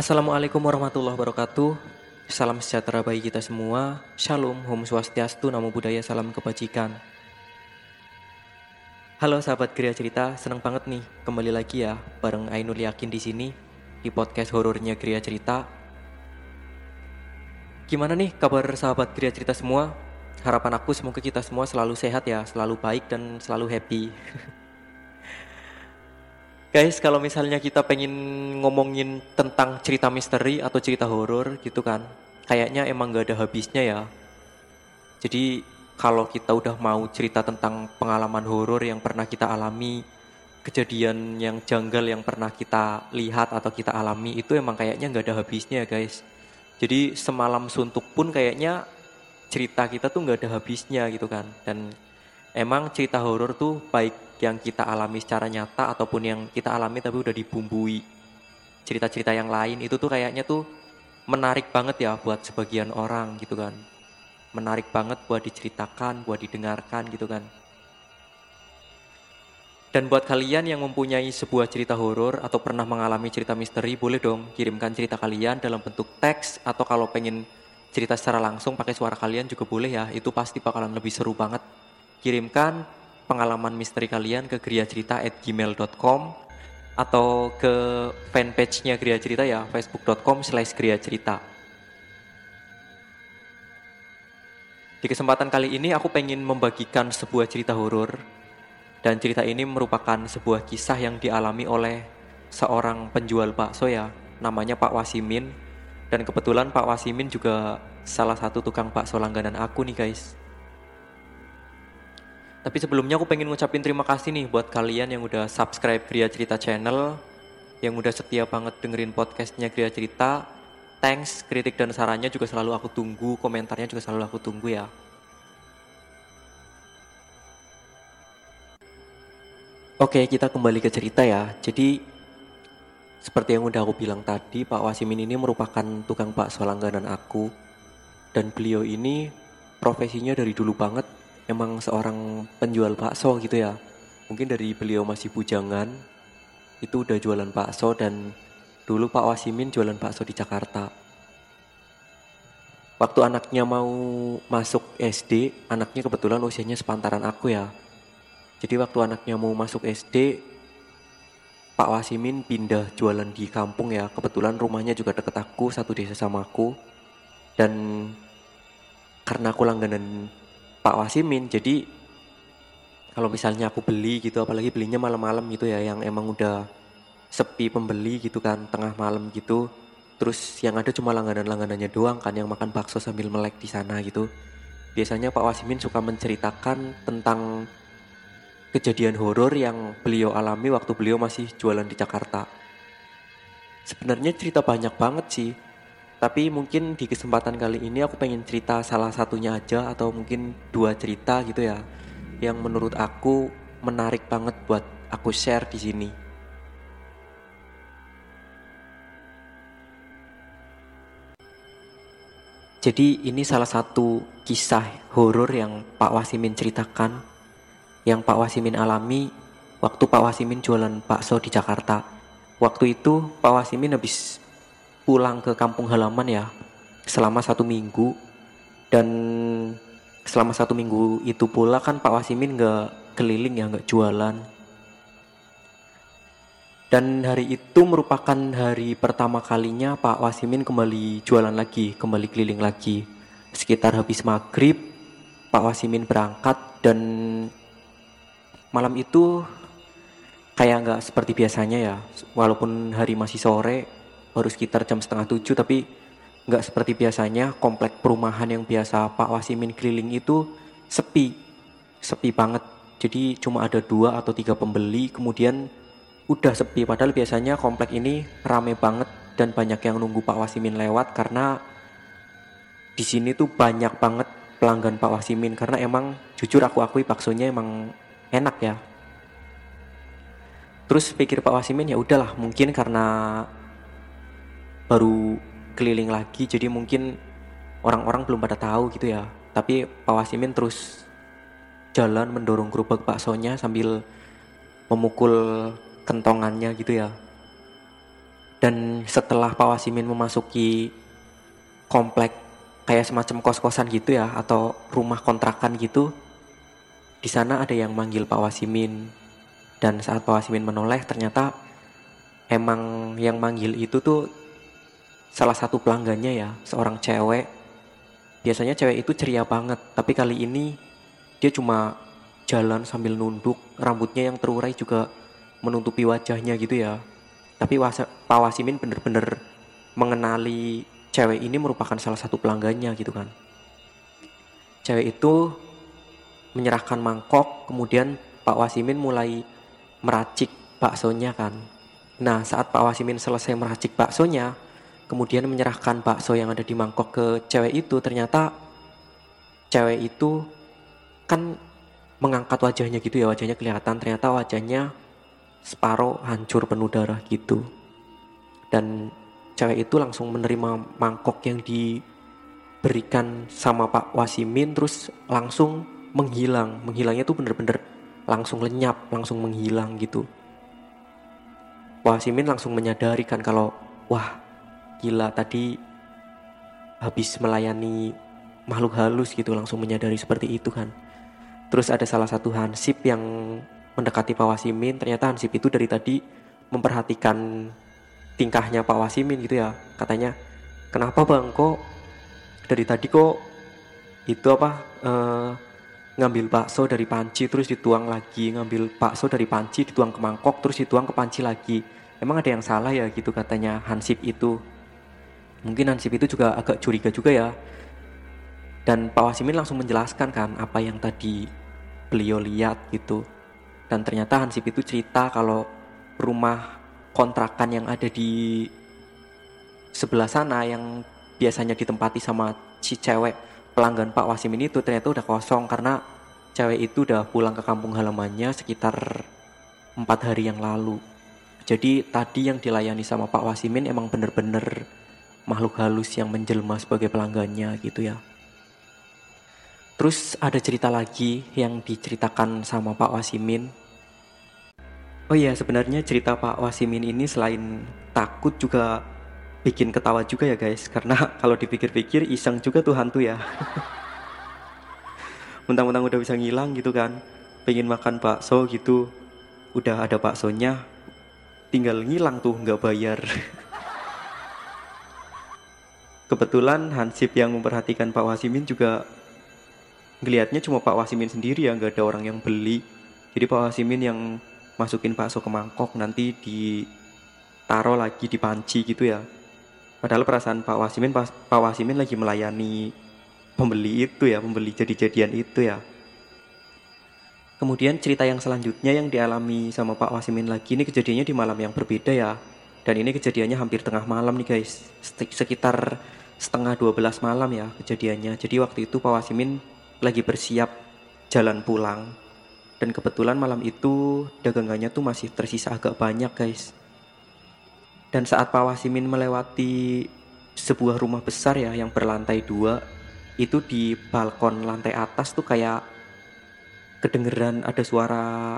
Assalamualaikum warahmatullahi wabarakatuh. Salam sejahtera bagi kita semua. Shalom, Om Swastiastu, Namo Buddhaya, Salam Kebajikan. Halo sahabat Geria Cerita, senang banget nih kembali lagi ya bareng Ainul Yakin di sini di podcast horornya Geria Cerita. Gimana nih kabar sahabat Geria Cerita semua? Harapan aku semoga kita semua selalu sehat ya, selalu baik dan selalu happy. Guys, kalau misalnya kita pengen ngomongin tentang cerita misteri atau cerita horor gitu kan, kayaknya emang gak ada habisnya ya. Jadi kalau kita udah mau cerita tentang pengalaman horor yang pernah kita alami, kejadian yang janggal yang pernah kita lihat atau kita alami itu emang kayaknya gak ada habisnya guys. Jadi semalam suntuk pun kayaknya cerita kita tuh gak ada habisnya gitu kan. Dan emang cerita horor tuh baik yang kita alami secara nyata ataupun yang kita alami tapi udah dibumbui. Cerita-cerita yang lain itu tuh kayaknya tuh menarik banget ya buat sebagian orang gitu kan. Menarik banget buat diceritakan buat didengarkan gitu kan. Dan buat kalian yang mempunyai sebuah cerita horor atau pernah mengalami cerita misteri boleh dong kirimkan cerita kalian dalam bentuk teks atau kalau pengen cerita secara langsung pakai suara kalian juga boleh ya. Itu pasti bakalan lebih seru banget. Kirimkan pengalaman misteri kalian ke griacerita@gmail.com atau ke fanpage-nya Gria Cerita ya, facebook.com slash Gria Cerita. Di kesempatan kali ini aku pengen membagikan sebuah cerita horor dan cerita ini merupakan sebuah kisah yang dialami oleh seorang penjual bakso ya, namanya Pak Wasimin dan kebetulan Pak Wasimin juga salah satu tukang bakso langganan aku nih guys. Tapi sebelumnya aku pengen ngucapin terima kasih nih buat kalian yang udah subscribe Gria Cerita Channel, yang udah setia banget dengerin podcastnya Gria Cerita. Thanks, kritik dan sarannya juga selalu aku tunggu, komentarnya juga selalu aku tunggu ya. Oke, kita kembali ke cerita ya. Jadi, seperti yang udah aku bilang tadi, Pak Wasimin ini merupakan tukang bakso langganan aku. Dan beliau ini profesinya dari dulu banget emang seorang penjual bakso gitu ya. Mungkin dari beliau masih bujangan itu udah jualan bakso dan dulu Pak Wasimin jualan bakso di Jakarta. Waktu anaknya mau masuk SD anaknya kebetulan usianya sepantaran aku ya. Jadi waktu anaknya mau masuk SD Pak Wasimin pindah jualan di kampung ya. Kebetulan rumahnya juga deket aku satu desa sama aku. Dan karena aku langganan Pak Wasimin jadi kalau misalnya aku beli gitu apalagi belinya malam-malam gitu ya yang emang udah sepi pembeli gitu kan tengah malam gitu terus yang ada cuma langganan-langganannya doang kan yang makan bakso sambil melek di sana gitu. Biasanya Pak Wasimin suka menceritakan tentang kejadian horor yang beliau alami waktu beliau masih jualan di Jakarta. Sebenarnya cerita banyak banget sih tapi mungkin di kesempatan kali ini aku pengen cerita salah satunya aja atau mungkin dua cerita gitu ya yang menurut aku menarik banget buat aku share di sini. Jadi ini salah satu kisah horor yang Pak Wasimin ceritakan yang Pak Wasimin alami waktu Pak Wasimin jualan bakso di Jakarta. Waktu itu Pak Wasimin habis pulang ke kampung halaman ya selama satu minggu. Dan selama satu minggu itu pula kan Pak Wasimin nggak keliling ya nggak jualan. Dan hari itu merupakan hari pertama kalinya Pak Wasimin kembali jualan lagi kembali keliling lagi. Sekitar habis maghrib Pak Wasimin berangkat dan malam itu kayak nggak seperti biasanya ya walaupun hari masih sore baru sekitar jam setengah tujuh tapi nggak seperti biasanya. Komplek perumahan yang biasa Pak Wasimin keliling itu sepi. Sepi banget. Jadi cuma ada dua atau tiga pembeli kemudian udah sepi. Padahal biasanya komplek ini rame banget dan banyak yang nunggu Pak Wasimin lewat karena di sini tuh banyak banget pelanggan Pak Wasimin. Karena emang jujur aku akui baksonya emang enak ya. Terus pikir Pak Wasimin ya udahlah mungkin karena baru keliling lagi jadi mungkin orang-orang belum pada tahu gitu ya tapi Pak Wasimin terus jalan mendorong gerobak baksonya sambil memukul kentongannya gitu ya Dan setelah Pak Wasimin memasuki komplek kayak semacam kos-kosan gitu ya atau rumah kontrakan gitu, di sana ada yang manggil Pak Wasimin. Dan saat Pak Wasimin menoleh ternyata emang yang manggil itu tuh salah satu pelanggannya ya, seorang cewek. Biasanya cewek itu ceria banget, tapi kali ini dia cuma jalan sambil nunduk, rambutnya yang terurai juga menutupi wajahnya gitu ya. Tapi Pak Wasimin bener-bener mengenali cewek ini merupakan salah satu pelanggannya gitu kan. Cewek itu menyerahkan mangkok, kemudian Pak Wasimin mulai meracik baksonya kan. Nah saat Pak Wasimin selesai meracik baksonya, kemudian menyerahkan bakso yang ada di mangkok ke cewek itu, ternyata cewek itu kan mengangkat wajahnya gitu ya, wajahnya kelihatan, ternyata wajahnya separuh hancur penuh darah gitu. Dan cewek itu langsung menerima mangkok yang diberikan sama Pak Wasimin terus langsung menghilang. Menghilangnya tuh bener-bener langsung lenyap langsung menghilang gitu. Wasimin langsung menyadari kan kalau wah gila tadi habis melayani makhluk halus gitu langsung menyadari seperti itu kan. Terus ada salah satu hansip yang mendekati Pak Wasimin. Ternyata Hansip itu dari tadi memperhatikan tingkahnya Pak Wasimin gitu ya. Katanya kenapa bang? Kok dari tadi kok itu apa uh, ngambil bakso dari panci terus dituang lagi ngambil bakso dari panci dituang ke mangkok terus dituang ke panci lagi. Emang ada yang salah ya? gitu katanya Hansip itu mungkin Hansip itu juga agak curiga juga ya dan Pak Wasimin langsung menjelaskan kan apa yang tadi beliau lihat gitu dan ternyata Hansip itu cerita kalau rumah kontrakan yang ada di sebelah sana yang biasanya ditempati sama si cewek pelanggan Pak Wasimin itu ternyata udah kosong karena cewek itu udah pulang ke kampung halamannya sekitar empat hari yang lalu. Jadi tadi yang dilayani sama Pak Wasimin emang bener-bener makhluk halus yang menjelma sebagai pelanggannya gitu ya. Terus ada cerita lagi yang diceritakan sama Pak Wasimin Oh iya, sebenarnya cerita Pak Wasimin ini selain takut juga bikin ketawa juga ya guys. Karena kalau dipikir-pikir iseng juga tuh hantu ya. Mentang-mentang udah bisa ngilang gitu kan. Pengen makan bakso gitu. Udah ada baksonya. Tinggal ngilang tuh nggak bayar. Kebetulan Hansip yang memperhatikan Pak Wasimin juga ngelihatnya cuma Pak Wasimin sendiri ya, nggak ada orang yang beli. Jadi Pak Wasimin yang masukin bakso ke mangkok nanti ditaruh lagi di panci gitu ya. Padahal perasaan Pak Wasimin Pak, Pak Wasimin lagi melayani pembeli itu ya pembeli jadi-jadian itu ya. Kemudian cerita yang selanjutnya yang dialami sama Pak Wasimin lagi ini kejadiannya di malam yang berbeda ya dan ini kejadiannya hampir tengah malam nih guys. Sekitar setengah 12 malam ya kejadiannya. Jadi waktu itu Pak Wasimin lagi bersiap jalan pulang. Dan kebetulan malam itu dagangannya tuh masih tersisa agak banyak guys. Dan saat Pak Wasimin melewati sebuah rumah besar ya yang berlantai dua, itu di balkon lantai atas tuh kayak kedengeran ada suara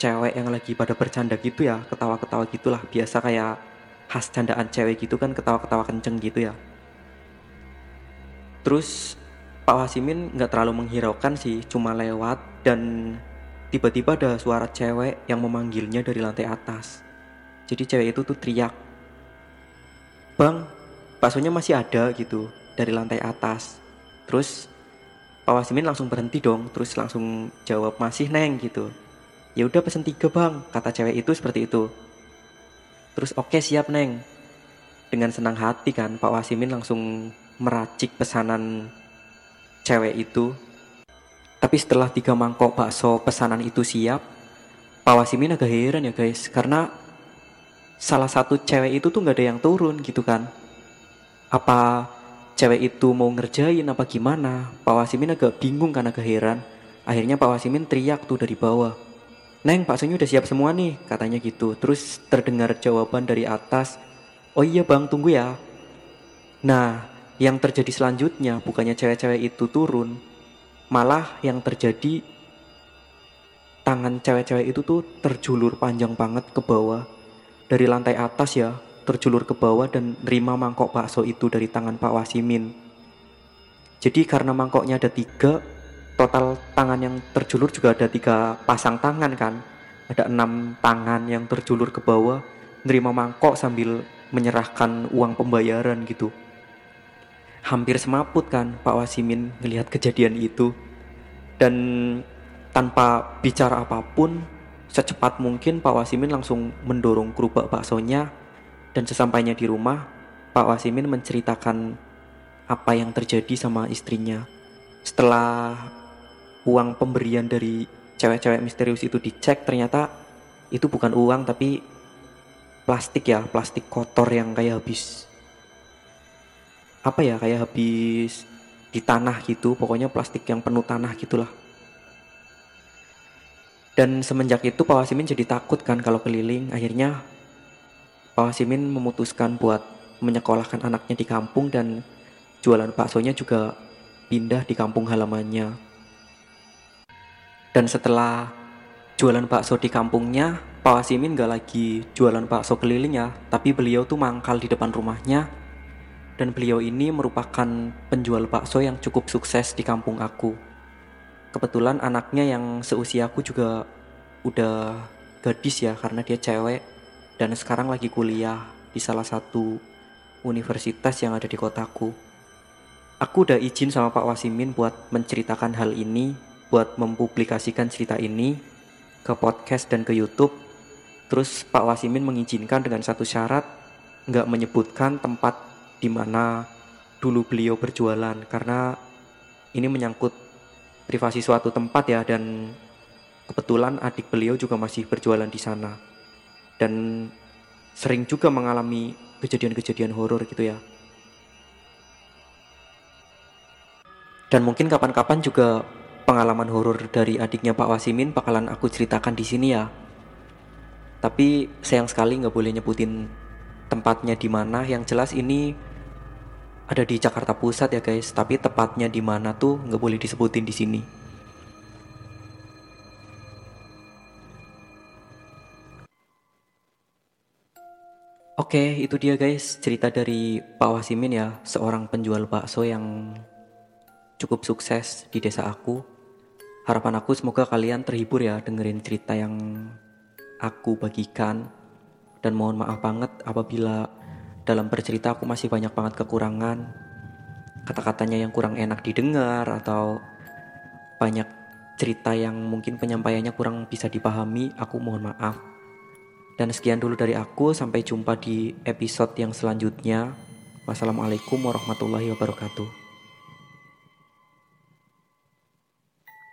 cewek yang lagi pada bercanda gitu ya, ketawa-ketawa gitulah. Biasa kayak khas candaan cewek gitu kan ketawa-ketawa kenceng gitu ya. Terus Pak Wasimin nggak terlalu menghiraukan sih, cuma lewat dan tiba-tiba ada suara cewek yang memanggilnya dari lantai atas. Jadi cewek itu tuh teriak, Bang, baksonya masih ada gitu dari lantai atas. Terus Pak Wasimin langsung berhenti dong, terus langsung jawab masih neng gitu. Ya udah pesen tiga bang, kata cewek itu seperti itu. Terus oke okay, siap neng. Dengan senang hati kan Pak Wasimin langsung meracik pesanan cewek itu tapi setelah tiga mangkok bakso pesanan itu siap, Pak Wasimin agak heran ya guys, karena salah satu cewek itu tuh nggak ada yang turun gitu kan. Apa cewek itu mau ngerjain apa gimana? Pak Wasimin agak bingung karena agak heran. Akhirnya Pak Wasimin teriak tuh dari bawah. Neng, baksonya udah siap semua nih, katanya gitu. Terus terdengar jawaban dari atas, oh iya bang, tunggu ya. Nah, yang terjadi selanjutnya bukannya cewek-cewek itu turun, malah yang terjadi tangan cewek-cewek itu tuh terjulur panjang banget ke bawah dari lantai atas ya terjulur ke bawah dan nerima mangkok bakso itu dari tangan Pak Wasimin. Jadi karena mangkoknya ada tiga, total tangan yang terjulur juga ada tiga pasang tangan kan. Ada enam tangan yang terjulur ke bawah, nerima mangkok sambil menyerahkan uang pembayaran gitu. Hampir semaput kan Pak Wasimin ngelihat kejadian itu. Dan tanpa bicara apa pun, Secepat mungkin Pak Wasimin langsung mendorong kerupuk baksonya dan sesampainya di rumah, Pak Wasimin menceritakan apa yang terjadi sama istrinya. Setelah uang pemberian dari cewek-cewek misterius itu dicek, ternyata itu bukan uang tapi plastik ya, plastik kotor yang kayak habis apa ya, kayak habis di tanah gitu, pokoknya plastik yang penuh tanah gitulah. Dan semenjak itu Pak Wasimin jadi takut kan kalau keliling. Akhirnya Pak Wasimin memutuskan buat menyekolahkan anaknya di kampung dan jualan baksonya juga pindah di kampung halamannya. Dan setelah jualan bakso di kampungnya, Pak Wasimin gak lagi jualan bakso keliling ya, tapi beliau tuh mangkal di depan rumahnya. Dan beliau ini merupakan penjual bakso yang cukup sukses di kampung aku kebetulan anaknya yang seusiaku juga udah gadis ya karena dia cewek dan sekarang lagi kuliah di salah satu universitas yang ada di kotaku. Aku udah izin sama Pak Wasimin buat menceritakan hal ini, buat mempublikasikan cerita ini ke podcast dan ke YouTube. Terus Pak Wasimin mengizinkan dengan satu syarat, nggak menyebutkan tempat di mana dulu beliau berjualan karena ini menyangkut privasi suatu tempat ya dan kebetulan adik beliau juga masih berjualan di sana dan sering juga mengalami kejadian-kejadian horor gitu ya. Dan mungkin kapan-kapan juga pengalaman horor dari adiknya Pak Wasimin bakalan aku ceritakan di sini ya. Tapi sayang sekali nggak boleh nyebutin tempatnya di mana. Yang jelas ini ada di Jakarta Pusat ya guys, tapi tepatnya di mana tuh nggak boleh disebutin di sini. Oke, itu dia guys cerita dari Pak Wasimin ya, seorang penjual bakso yang cukup sukses di desa aku. Harapan aku semoga kalian terhibur ya dengerin cerita yang aku bagikan. Dan mohon maaf banget apabila dalam bercerita aku masih banyak banget kekurangan. Kata-katanya yang kurang enak didengar atau banyak cerita yang mungkin penyampaiannya kurang bisa dipahami aku mohon maaf. Dan sekian dulu dari aku sampai jumpa di episode yang selanjutnya. Wassalamualaikum warahmatullahi wabarakatuh